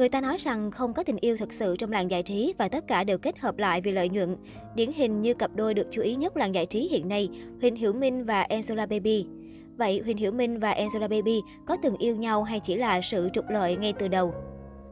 Người ta nói rằng không có tình yêu thực sự trong làng giải trí và tất cả đều kết hợp lại vì lợi nhuận. Điển hình như cặp đôi được chú ý nhất làng giải trí hiện nay, Huỳnh Hiểu Minh và Angela Baby. Vậy Huỳnh Hiểu Minh và Angela Baby có từng yêu nhau hay chỉ là sự trục lợi ngay từ đầu?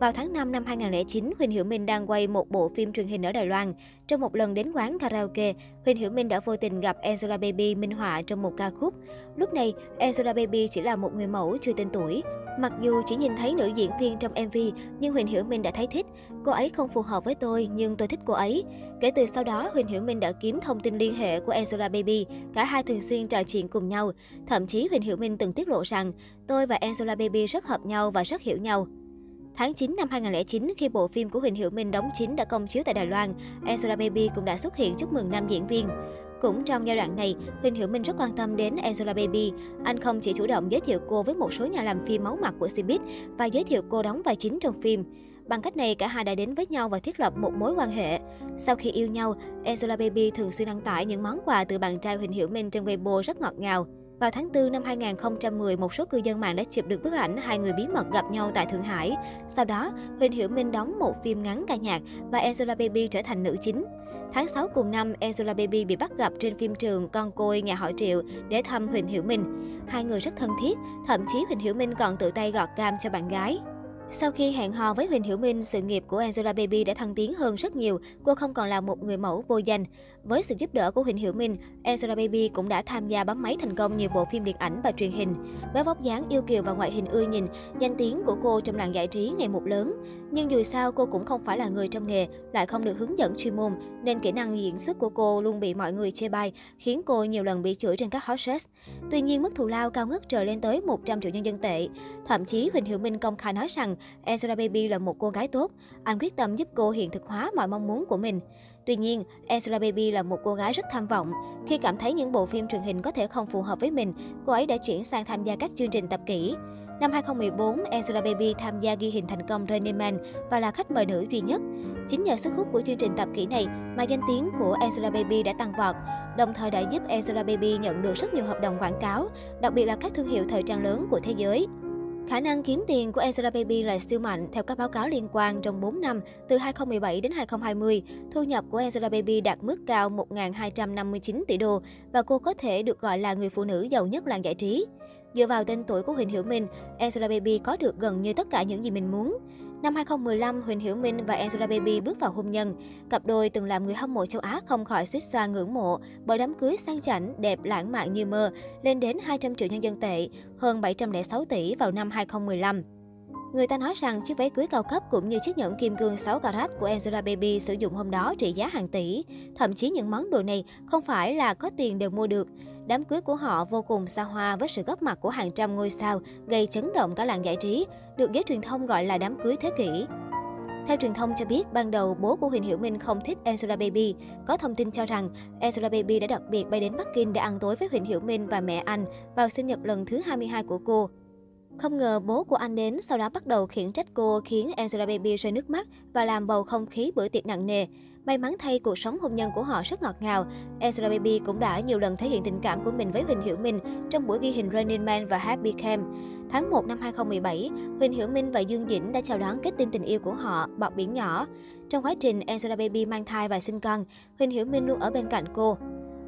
Vào tháng 5 năm 2009, Huỳnh Hiểu Minh đang quay một bộ phim truyền hình ở Đài Loan. Trong một lần đến quán karaoke, Huỳnh Hiểu Minh đã vô tình gặp Angela Baby minh họa trong một ca khúc. Lúc này, Angela Baby chỉ là một người mẫu chưa tên tuổi. Mặc dù chỉ nhìn thấy nữ diễn viên trong MV, nhưng Huỳnh Hiểu Minh đã thấy thích. Cô ấy không phù hợp với tôi, nhưng tôi thích cô ấy. Kể từ sau đó, Huỳnh Hiểu Minh đã kiếm thông tin liên hệ của Angela Baby. Cả hai thường xuyên trò chuyện cùng nhau. Thậm chí Huỳnh Hiểu Minh từng tiết lộ rằng, tôi và Angela Baby rất hợp nhau và rất hiểu nhau. Tháng 9 năm 2009, khi bộ phim của Huỳnh Hiểu Minh đóng chính đã công chiếu tại Đài Loan, Angela Baby cũng đã xuất hiện chúc mừng nam diễn viên. Cũng trong giai đoạn này, Huỳnh Hiểu Minh rất quan tâm đến Angela Baby. Anh không chỉ chủ động giới thiệu cô với một số nhà làm phim máu mặt của Cbiz và giới thiệu cô đóng vai chính trong phim. Bằng cách này, cả hai đã đến với nhau và thiết lập một mối quan hệ. Sau khi yêu nhau, Angela Baby thường xuyên đăng tải những món quà từ bạn trai Huỳnh Hiểu Minh trên Weibo rất ngọt ngào. Vào tháng 4 năm 2010, một số cư dân mạng đã chụp được bức ảnh hai người bí mật gặp nhau tại Thượng Hải. Sau đó, Huỳnh Hiểu Minh đóng một phim ngắn ca nhạc và Angela Baby trở thành nữ chính. Tháng 6 cùng năm, Angela Baby bị bắt gặp trên phim trường Con Côi Nhà Họ Triệu để thăm Huỳnh Hiểu Minh. Hai người rất thân thiết, thậm chí Huỳnh Hiểu Minh còn tự tay gọt cam cho bạn gái. Sau khi hẹn hò với Huỳnh Hiểu Minh, sự nghiệp của Angela Baby đã thăng tiến hơn rất nhiều. Cô không còn là một người mẫu vô danh. Với sự giúp đỡ của Huỳnh Hiểu Minh, Ezra Baby cũng đã tham gia bấm máy thành công nhiều bộ phim điện ảnh và truyền hình. Với vóc dáng yêu kiều và ngoại hình ưa nhìn, danh tiếng của cô trong làng giải trí ngày một lớn. Nhưng dù sao cô cũng không phải là người trong nghề, lại không được hướng dẫn chuyên môn, nên kỹ năng diễn xuất của cô luôn bị mọi người chê bai, khiến cô nhiều lần bị chửi trên các hot search. Tuy nhiên, mức thù lao cao ngất trời lên tới 100 triệu nhân dân tệ. Thậm chí Huỳnh Hiểu Minh công khai nói rằng Ezra Baby là một cô gái tốt. Anh quyết tâm giúp cô hiện thực hóa mọi mong muốn của mình. Tuy nhiên, Angela Baby là một cô gái rất tham vọng. Khi cảm thấy những bộ phim truyền hình có thể không phù hợp với mình, cô ấy đã chuyển sang tham gia các chương trình tập kỹ. Năm 2014, Angela Baby tham gia ghi hình thành công Running Man và là khách mời nữ duy nhất. Chính nhờ sức hút của chương trình tập kỹ này mà danh tiếng của Angela Baby đã tăng vọt, đồng thời đã giúp Angela Baby nhận được rất nhiều hợp đồng quảng cáo, đặc biệt là các thương hiệu thời trang lớn của thế giới. Khả năng kiếm tiền của Angela Baby là siêu mạnh. Theo các báo cáo liên quan, trong 4 năm, từ 2017 đến 2020, thu nhập của Angela Baby đạt mức cao 1.259 tỷ đô và cô có thể được gọi là người phụ nữ giàu nhất làng giải trí. Dựa vào tên tuổi của Huỳnh Hiểu Minh, Angela Baby có được gần như tất cả những gì mình muốn. Năm 2015, Huỳnh Hiểu Minh và Angela Baby bước vào hôn nhân. Cặp đôi từng làm người hâm mộ châu Á không khỏi suýt xoa ngưỡng mộ bởi đám cưới sang chảnh, đẹp lãng mạn như mơ, lên đến 200 triệu nhân dân tệ, hơn 706 tỷ vào năm 2015. Người ta nói rằng chiếc váy cưới cao cấp cũng như chiếc nhẫn kim cương 6 carat của Angela Baby sử dụng hôm đó trị giá hàng tỷ. Thậm chí những món đồ này không phải là có tiền đều mua được. Đám cưới của họ vô cùng xa hoa với sự góp mặt của hàng trăm ngôi sao, gây chấn động cả làng giải trí, được giới truyền thông gọi là đám cưới thế kỷ. Theo truyền thông cho biết, ban đầu bố của Huỳnh Hiểu Minh không thích Angela Baby. Có thông tin cho rằng Angela Baby đã đặc biệt bay đến Bắc Kinh để ăn tối với Huỳnh Hiểu Minh và mẹ anh vào sinh nhật lần thứ 22 của cô. Không ngờ bố của anh đến, sau đó bắt đầu khiển trách cô khiến Angela Baby rơi nước mắt và làm bầu không khí bữa tiệc nặng nề. May mắn thay cuộc sống hôn nhân của họ rất ngọt ngào. Angela Baby cũng đã nhiều lần thể hiện tình cảm của mình với Huỳnh Hiểu Minh trong buổi ghi hình Running Man và Happy Camp. Tháng 1 năm 2017, Huỳnh Hiểu Minh và Dương Dĩnh đã chào đón kết tinh tình yêu của họ, bọt biển nhỏ. Trong quá trình Angela Baby mang thai và sinh con, Huỳnh Hiểu Minh luôn ở bên cạnh cô.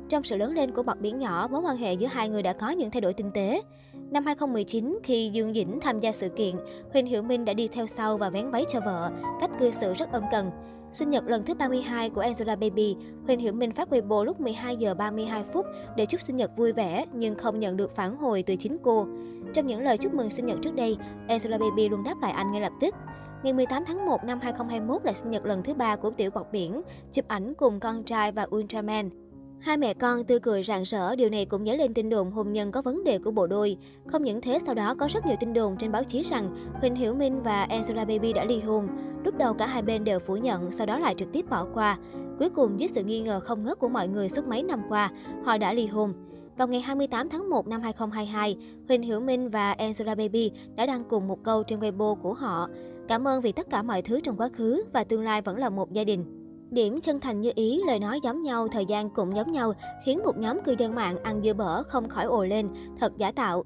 Trong sự lớn lên của bọt biển nhỏ, mối quan hệ giữa hai người đã có những thay đổi tinh tế. Năm 2019, khi Dương Dĩnh tham gia sự kiện, Huỳnh Hiểu Minh đã đi theo sau và vén váy cho vợ, cách cư xử rất ân cần. Sinh nhật lần thứ 32 của Angela Baby, Huỳnh Hiểu Minh phát Weibo lúc 12 giờ 32 phút để chúc sinh nhật vui vẻ nhưng không nhận được phản hồi từ chính cô. Trong những lời chúc mừng sinh nhật trước đây, Angela Baby luôn đáp lại anh ngay lập tức. Ngày 18 tháng 1 năm 2021 là sinh nhật lần thứ ba của tiểu bọt biển, chụp ảnh cùng con trai và Ultraman. Hai mẹ con tươi cười rạng rỡ, điều này cũng nhớ lên tin đồn hôn nhân có vấn đề của bộ đôi. Không những thế, sau đó có rất nhiều tin đồn trên báo chí rằng Huỳnh Hiểu Minh và Angela Baby đã ly hôn. Lúc đầu cả hai bên đều phủ nhận, sau đó lại trực tiếp bỏ qua. Cuối cùng, dưới sự nghi ngờ không ngớt của mọi người suốt mấy năm qua, họ đã ly hôn. Vào ngày 28 tháng 1 năm 2022, Huỳnh Hiểu Minh và Angela Baby đã đăng cùng một câu trên Weibo của họ. Cảm ơn vì tất cả mọi thứ trong quá khứ và tương lai vẫn là một gia đình. Điểm chân thành như ý, lời nói giống nhau, thời gian cũng giống nhau, khiến một nhóm cư dân mạng ăn dưa bở không khỏi ồ lên, thật giả tạo.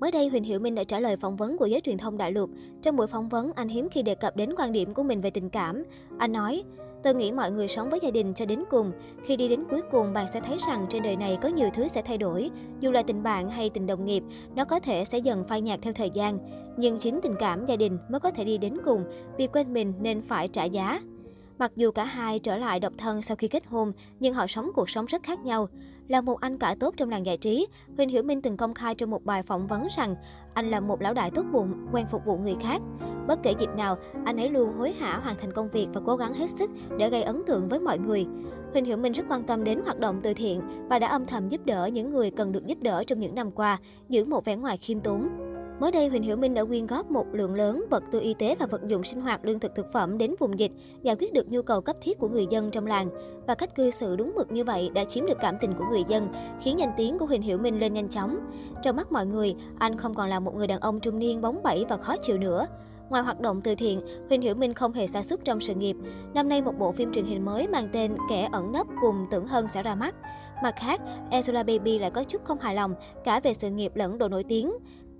Mới đây, Huỳnh Hiểu Minh đã trả lời phỏng vấn của giới truyền thông đại lục. Trong buổi phỏng vấn, anh hiếm khi đề cập đến quan điểm của mình về tình cảm. Anh nói, Tôi nghĩ mọi người sống với gia đình cho đến cùng. Khi đi đến cuối cùng, bạn sẽ thấy rằng trên đời này có nhiều thứ sẽ thay đổi. Dù là tình bạn hay tình đồng nghiệp, nó có thể sẽ dần phai nhạt theo thời gian. Nhưng chính tình cảm gia đình mới có thể đi đến cùng, vì quên mình nên phải trả giá. Mặc dù cả hai trở lại độc thân sau khi kết hôn, nhưng họ sống cuộc sống rất khác nhau. Là một anh cả tốt trong làng giải trí, Huỳnh Hiểu Minh từng công khai trong một bài phỏng vấn rằng anh là một lão đại tốt bụng, quen phục vụ người khác. Bất kể dịp nào, anh ấy luôn hối hả hoàn thành công việc và cố gắng hết sức để gây ấn tượng với mọi người. Huỳnh Hiểu Minh rất quan tâm đến hoạt động từ thiện và đã âm thầm giúp đỡ những người cần được giúp đỡ trong những năm qua, giữ một vẻ ngoài khiêm tốn. Mới đây, Huỳnh Hiểu Minh đã quyên góp một lượng lớn vật tư y tế và vật dụng sinh hoạt lương thực thực phẩm đến vùng dịch, giải quyết được nhu cầu cấp thiết của người dân trong làng. Và cách cư xử đúng mực như vậy đã chiếm được cảm tình của người dân, khiến danh tiếng của Huỳnh Hiểu Minh lên nhanh chóng. Trong mắt mọi người, anh không còn là một người đàn ông trung niên bóng bẩy và khó chịu nữa. Ngoài hoạt động từ thiện, Huỳnh Hiểu Minh không hề xa xúc trong sự nghiệp. Năm nay một bộ phim truyền hình mới mang tên Kẻ ẩn nấp cùng Tưởng Hân sẽ ra mắt. Mặt khác, Angela Baby lại có chút không hài lòng cả về sự nghiệp lẫn độ nổi tiếng.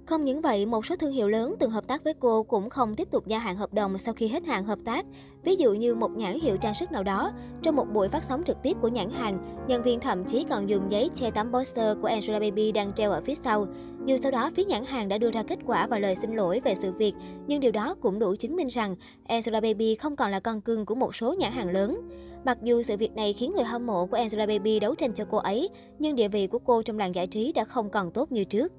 Không những vậy, một số thương hiệu lớn từng hợp tác với cô cũng không tiếp tục gia hạn hợp đồng sau khi hết hạn hợp tác. Ví dụ như một nhãn hiệu trang sức nào đó, trong một buổi phát sóng trực tiếp của nhãn hàng, nhân viên thậm chí còn dùng giấy che tấm poster của Angela Baby đang treo ở phía sau. Dù sau đó phía nhãn hàng đã đưa ra kết quả và lời xin lỗi về sự việc, nhưng điều đó cũng đủ chứng minh rằng Angela Baby không còn là con cưng của một số nhãn hàng lớn. Mặc dù sự việc này khiến người hâm mộ của Angela Baby đấu tranh cho cô ấy, nhưng địa vị của cô trong làng giải trí đã không còn tốt như trước.